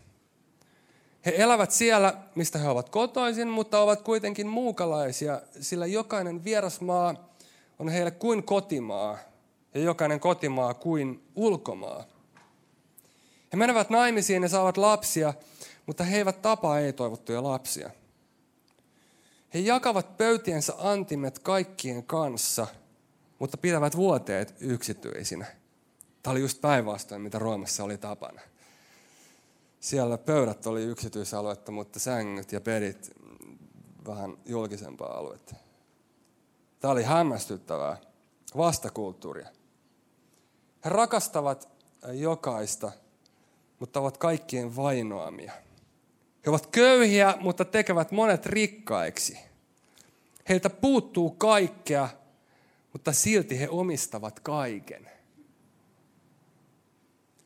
Speaker 2: He elävät siellä, mistä he ovat kotoisin, mutta ovat kuitenkin muukalaisia, sillä jokainen vierasmaa on heille kuin kotimaa, ja jokainen kotimaa kuin ulkomaa. He menevät naimisiin ja saavat lapsia, mutta he eivät tapaa ei-toivottuja lapsia. He jakavat pöytiensä antimet kaikkien kanssa, mutta pitävät vuoteet yksityisinä. Tämä oli just päinvastoin, mitä Roomassa oli tapana. Siellä pöydät oli yksityisaluetta, mutta sängyt ja pedit vähän julkisempaa aluetta. Tämä oli hämmästyttävää vastakulttuuria. He rakastavat jokaista, mutta ovat kaikkien vainoamia. He ovat köyhiä, mutta tekevät monet rikkaiksi. Heiltä puuttuu kaikkea, mutta silti he omistavat kaiken.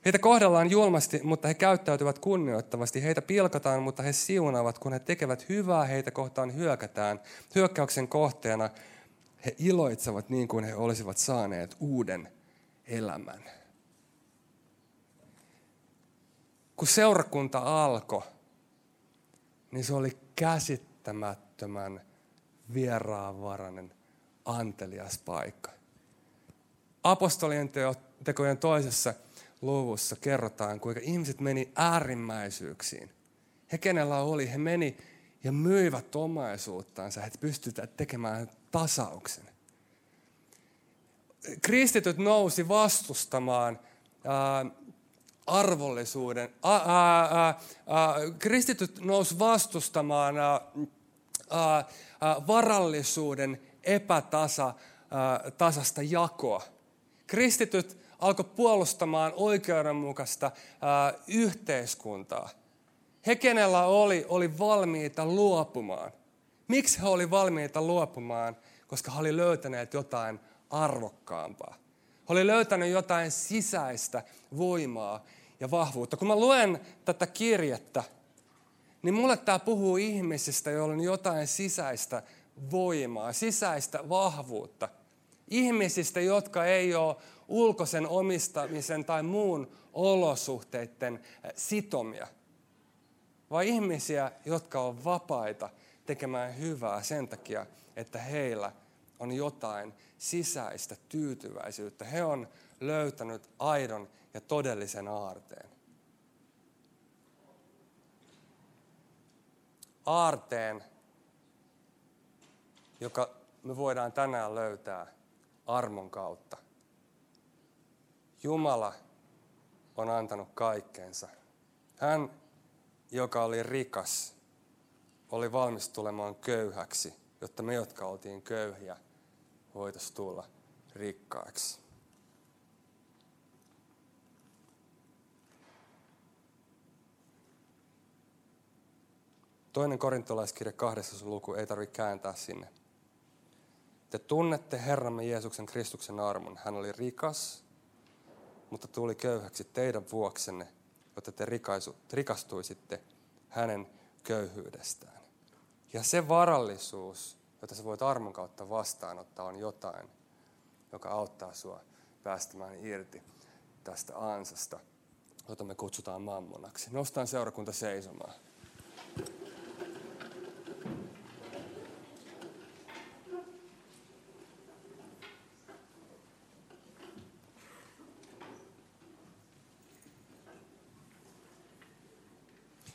Speaker 2: Heitä kohdellaan julmasti, mutta he käyttäytyvät kunnioittavasti. Heitä pilkataan, mutta he siunaavat. Kun he tekevät hyvää, heitä kohtaan hyökätään. Hyökkäyksen kohteena he iloitsevat niin kuin he olisivat saaneet uuden elämän. Kun seurakunta alkoi, niin se oli käsittämättömän vieraanvarainen, antelias paikka. Apostolien tekojen toisessa luvussa kerrotaan, kuinka ihmiset meni äärimmäisyyksiin. He kenellä oli, he meni ja myivät omaisuuttaansa, että pystyvät tekemään tasauksen. Kristityt nousi vastustamaan ää, arvollisuuden. Ää, ää, ää, kristityt nousi vastustamaan ää, ää, varallisuuden epätasa tasasta jakoa. Kristityt alkoi puolustamaan oikeudenmukaista ää, yhteiskuntaa. He, kenellä oli, oli valmiita luopumaan. Miksi he oli valmiita luopumaan? Koska he oli löytäneet jotain arvokkaampaa. He oli löytänyt jotain sisäistä voimaa ja vahvuutta. Kun mä luen tätä kirjettä, niin mulle tämä puhuu ihmisistä, joilla on jotain sisäistä voimaa, sisäistä vahvuutta. Ihmisistä, jotka ei ole ulkoisen omistamisen tai muun olosuhteiden sitomia, vaan ihmisiä, jotka ovat vapaita tekemään hyvää sen takia, että heillä on jotain sisäistä tyytyväisyyttä. He on löytänyt aidon ja todellisen aarteen. Aarteen, joka me voidaan tänään löytää armon kautta. Jumala on antanut kaikkeensa. Hän, joka oli rikas, oli valmis tulemaan köyhäksi, jotta me, jotka oltiin köyhiä, voitaisiin tulla rikkaaksi. Toinen korintolaiskirja kahdessa luku, ei tarvitse kääntää sinne. Te tunnette Herramme Jeesuksen Kristuksen armon. Hän oli rikas, mutta tuli köyhäksi teidän vuoksenne, jotta te rikastuisitte hänen köyhyydestään. Ja se varallisuus, jota sä voit armon kautta vastaanottaa, on jotain, joka auttaa sua päästämään irti tästä ansasta, jota me kutsutaan mammonaksi. Nostaan seurakunta seisomaan.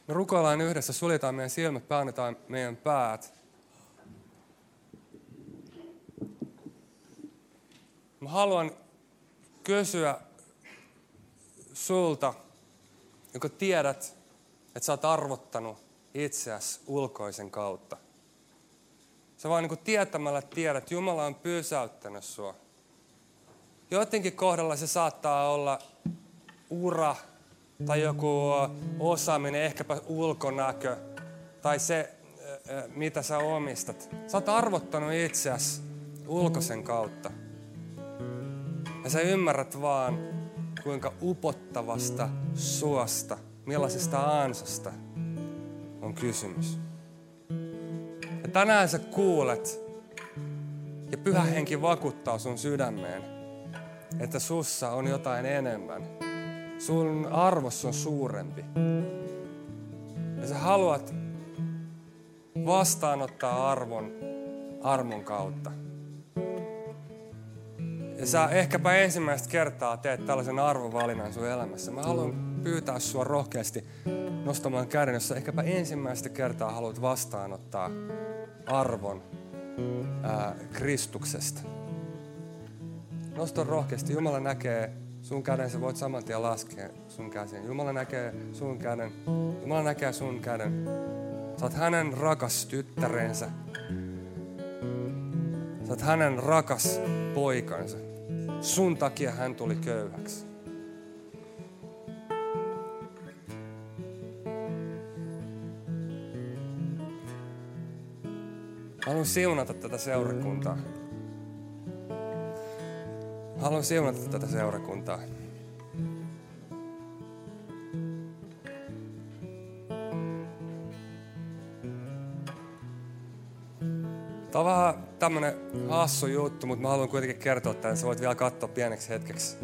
Speaker 2: Me rukoillaan yhdessä, suljetaan meidän silmät, päännetaan meidän päät. Mä haluan kysyä sulta, joka tiedät, että sä oot arvottanut itseäsi ulkoisen kautta. Sä vaan niin tietämällä tiedät, että Jumala on pysäyttänyt sua. Jotenkin kohdalla se saattaa olla ura, tai joku osaaminen, ehkäpä ulkonäkö tai se, mitä sä omistat. Sä oot arvottanut itseäsi ulkoisen kautta. Ja sä ymmärrät vaan, kuinka upottavasta suosta, millaisesta ansasta on kysymys. Ja tänään sä kuulet, ja pyhä henki vakuuttaa sun sydämeen, että sussa on jotain enemmän Sun arvos on suurempi. Ja sä haluat vastaanottaa arvon armon kautta. Ja sä ehkäpä ensimmäistä kertaa teet tällaisen arvovalinnan sun elämässä. Mä haluan pyytää sua rohkeasti nostamaan käden, jos sä ehkäpä ensimmäistä kertaa haluat vastaanottaa arvon ää, Kristuksesta. Nosta rohkeasti. Jumala näkee sun käden, sä voit saman tien laskea sun käsin. Jumala näkee sun käden. Jumala näkee sun käden. Sä oot hänen rakas tyttärensä. Sä oot hänen rakas poikansa. Sun takia hän tuli köyhäksi. Haluan siunata tätä seurakuntaa. Haluan siunata tätä seurakuntaa. Tämä on vähän tämmönen hassu juttu, mutta mä haluan kuitenkin kertoa tämän. Sä voit vielä katsoa pieneksi hetkeksi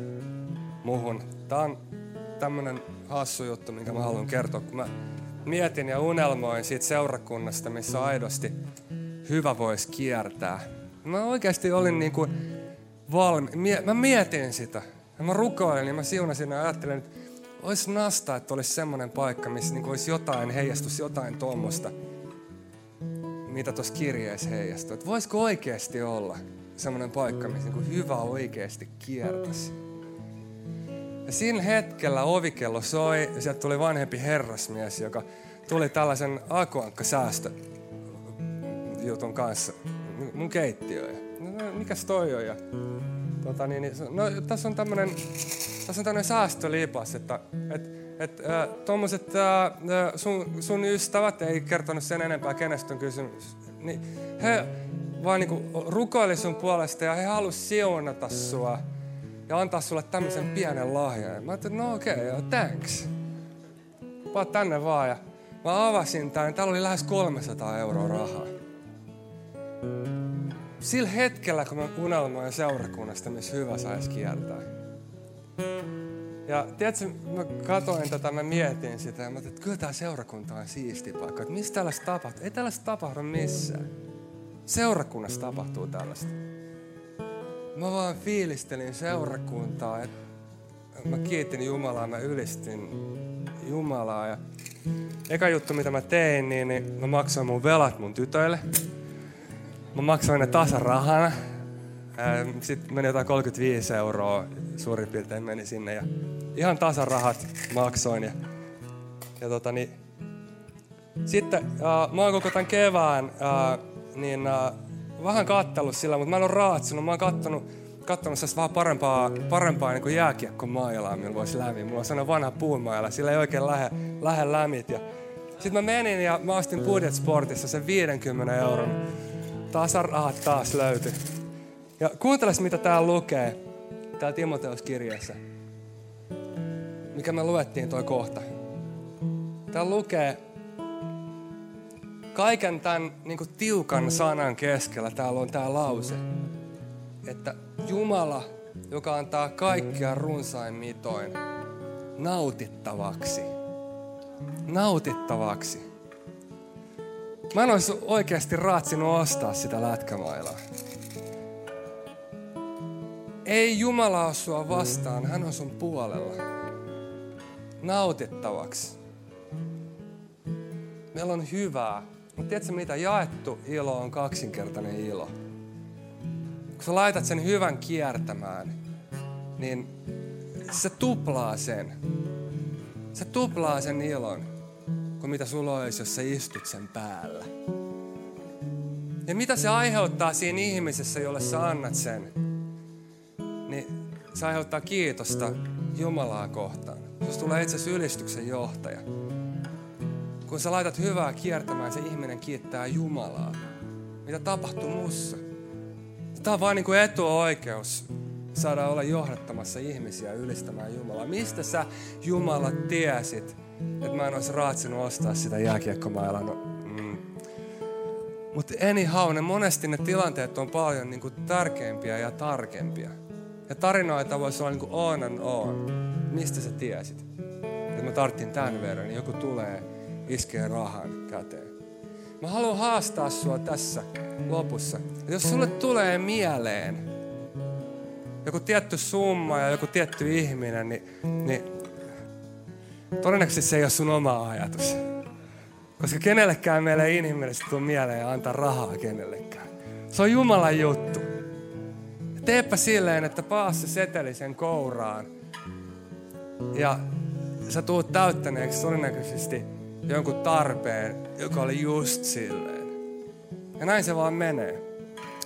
Speaker 2: muhun. Tämä on tämmönen hassu juttu, minkä mä haluan kertoa. Kun mä mietin ja unelmoin siitä seurakunnasta, missä aidosti hyvä voisi kiertää. Mä oikeasti olin niin kuin valmi... Mä mietin sitä. Ja mä rukoilin ja mä siunasin ja ajattelin, että olisi nasta, että olisi semmoinen paikka, missä niin olisi jotain, heijastus jotain tuommoista, mitä tuossa kirjeessä heijastuu. Että voisiko oikeasti olla semmoinen paikka, missä niin hyvä oikeasti kiertäisi. Ja siinä hetkellä ovikello soi ja sieltä tuli vanhempi herrasmies, joka tuli tällaisen akuankka-säästö jutun kanssa mun keittiöön. No, no, mikäs toi on? Ja, tota, niin, niin, no, tässä on tämmönen, tässä on tämmönen säästölipas, että et, et, äh, tommoset äh, sun, sun ystävät ei kertonut sen enempää, kenestä on kysymys. Niin he vaan niinku rukoili sun puolesta ja he halusivat siunata sua ja antaa sulle tämmöisen pienen lahjan. Mä ajattelin, no okei, okay, thanks. Vaan tänne vaan. Ja mä avasin tämän, täällä oli lähes 300 euroa rahaa. Sillä hetkellä, kun mä unelmoin seurakunnasta, missä hyvä saisi kieltää. Ja tiedätkö, mä katoin tätä, mä mietin sitä ja mä että kyllä tämä seurakunta on siisti paikka. Että mistä tällaista tapahtuu? Ei tällaista tapahdu missään. Seurakunnassa tapahtuu tällaista. Mä vaan fiilistelin seurakuntaa, että mä kiitin Jumalaa, mä ylistin Jumalaa. Ja eka juttu, mitä mä tein, niin, niin mä maksoin mun velat mun tytöille. Mä maksoin ne tasan rahana. Sitten meni jotain 35 euroa suurin piirtein meni sinne ja ihan tasan rahat maksoin. Ja, ja tota, niin, sitten äh, mä oon koko tämän kevään äh, niin, äh, vähän kattellut sillä, mutta mä en ole raatsunut. Mä oon kattonut, kattonut vähän parempaa, parempaa niin jääkiekkomailaa, millä voisi lämmin. Mulla on sellainen vanha puumaila, sillä ei oikein lähde, lähde lämit. Ja sitten mä menin ja mä ostin Budget Sportissa sen 50 euron. Tasarahat taas löytyi. Ja kuunteles mitä täällä lukee, täällä Timoteus-kirjassa. Mikä me luettiin toi kohta. Täällä lukee, kaiken tämän niin kuin tiukan sanan keskellä täällä on tämä lause, että Jumala, joka antaa kaikkia runsain mitoin, nautittavaksi. Nautittavaksi. Mä en olisi oikeasti raatsinut ostaa sitä lätkämailaa. Ei Jumala ole sua vastaan, hän on sun puolella. Nautittavaksi. Meillä on hyvää, mutta tiedätkö mitä? Jaettu ilo on kaksinkertainen ilo. Kun sä laitat sen hyvän kiertämään, niin se tuplaa sen. Se tuplaa sen ilon, kuin mitä sulla olisi, jos sä istut sen päällä. Ja mitä se aiheuttaa siinä ihmisessä, jolle sä annat sen, niin se aiheuttaa kiitosta Jumalaa kohtaan. Jos tulee itse asiassa ylistyksen johtaja kun sä laitat hyvää kiertämään, se ihminen kiittää Jumalaa. Mitä tapahtuu mussa? Tämä on vain niin kuin etuoikeus saada olla johdattamassa ihmisiä ylistämään Jumalaa. Mistä sä Jumala tiesit, että mä en olisi raatsinut ostaa sitä jääkiekkomailla? No, mm. Mutta anyhow, ne monesti ne tilanteet on paljon niin kuin tärkeimpiä ja tarkempia. Ja tarinoita voisi olla niin kuin on and on. Mistä sä tiesit? Että mä tarttin tämän verran, niin joku tulee iskee rahan käteen. Mä haluan haastaa sua tässä lopussa. Jos sulle tulee mieleen joku tietty summa ja joku tietty ihminen, niin, niin todennäköisesti se ei ole sun oma ajatus. Koska kenellekään meille ei inhimillisesti tule mieleen ja antaa rahaa kenellekään. Se on Jumalan juttu. Teepä silleen, että paa se seteli sen kouraan. Ja sä tuut täyttäneeksi todennäköisesti jonkun tarpeen, joka oli just silleen. Ja näin se vaan menee.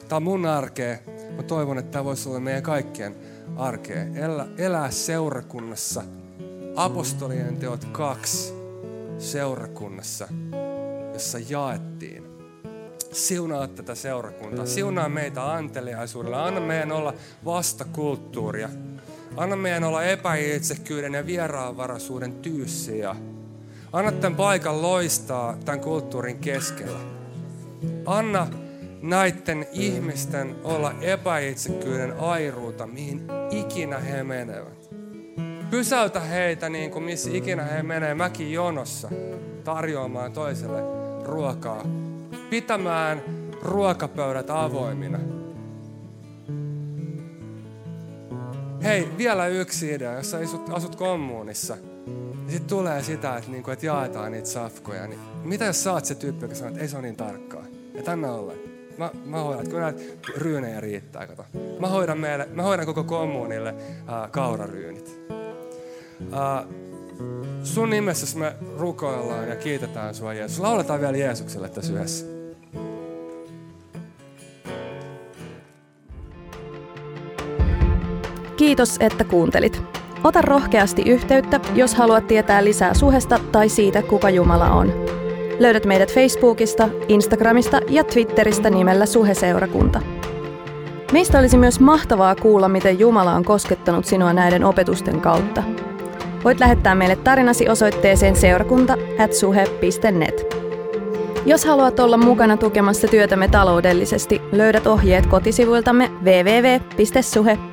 Speaker 2: Tämä on mun arkea. Mä toivon, että tämä voisi olla meidän kaikkien arkea. Elä, elää seurakunnassa. Apostolien teot kaksi seurakunnassa, jossa jaettiin. Siunaa tätä seurakuntaa. Siunaa meitä anteliaisuudella. Anna meidän olla vastakulttuuria. Anna meidän olla epäitsekyyden ja vieraanvaraisuuden tyyssiä Anna tämän paikan loistaa tämän kulttuurin keskellä. Anna näiden ihmisten olla epäitsekyyden airuuta, mihin ikinä he menevät. Pysäytä heitä niin kuin missä ikinä he menee mäki jonossa tarjoamaan toiselle ruokaa. Pitämään ruokapöydät avoimina. Hei, vielä yksi idea, jos sä asut, asut kommunissa. Ja sitten tulee sitä, että, niinku, että jaetaan niitä safkoja. Niin mitä jos sä oot se tyyppi, joka sanoo, että ei se ole niin tarkkaa. Että anna olla. Mä, mä hoidan, että kun näitä ryynejä riittää, kato. Mä hoidan, meille, mä hoidan koko kommunille äh, kauraryynit. Äh, sun nimessä me rukoillaan ja kiitetään sua Jeesus. Lauletaan vielä Jeesukselle tässä yhdessä.
Speaker 1: Kiitos, että kuuntelit. Ota rohkeasti yhteyttä, jos haluat tietää lisää suhesta tai siitä, kuka Jumala on. Löydät meidät Facebookista, Instagramista ja Twitteristä nimellä Suheseurakunta. Meistä olisi myös mahtavaa kuulla, miten Jumala on koskettanut sinua näiden opetusten kautta. Voit lähettää meille tarinasi osoitteeseen seurakunta.suhe.net. Jos haluat olla mukana tukemassa työtämme taloudellisesti, löydät ohjeet kotisivuiltamme www.suhe.net.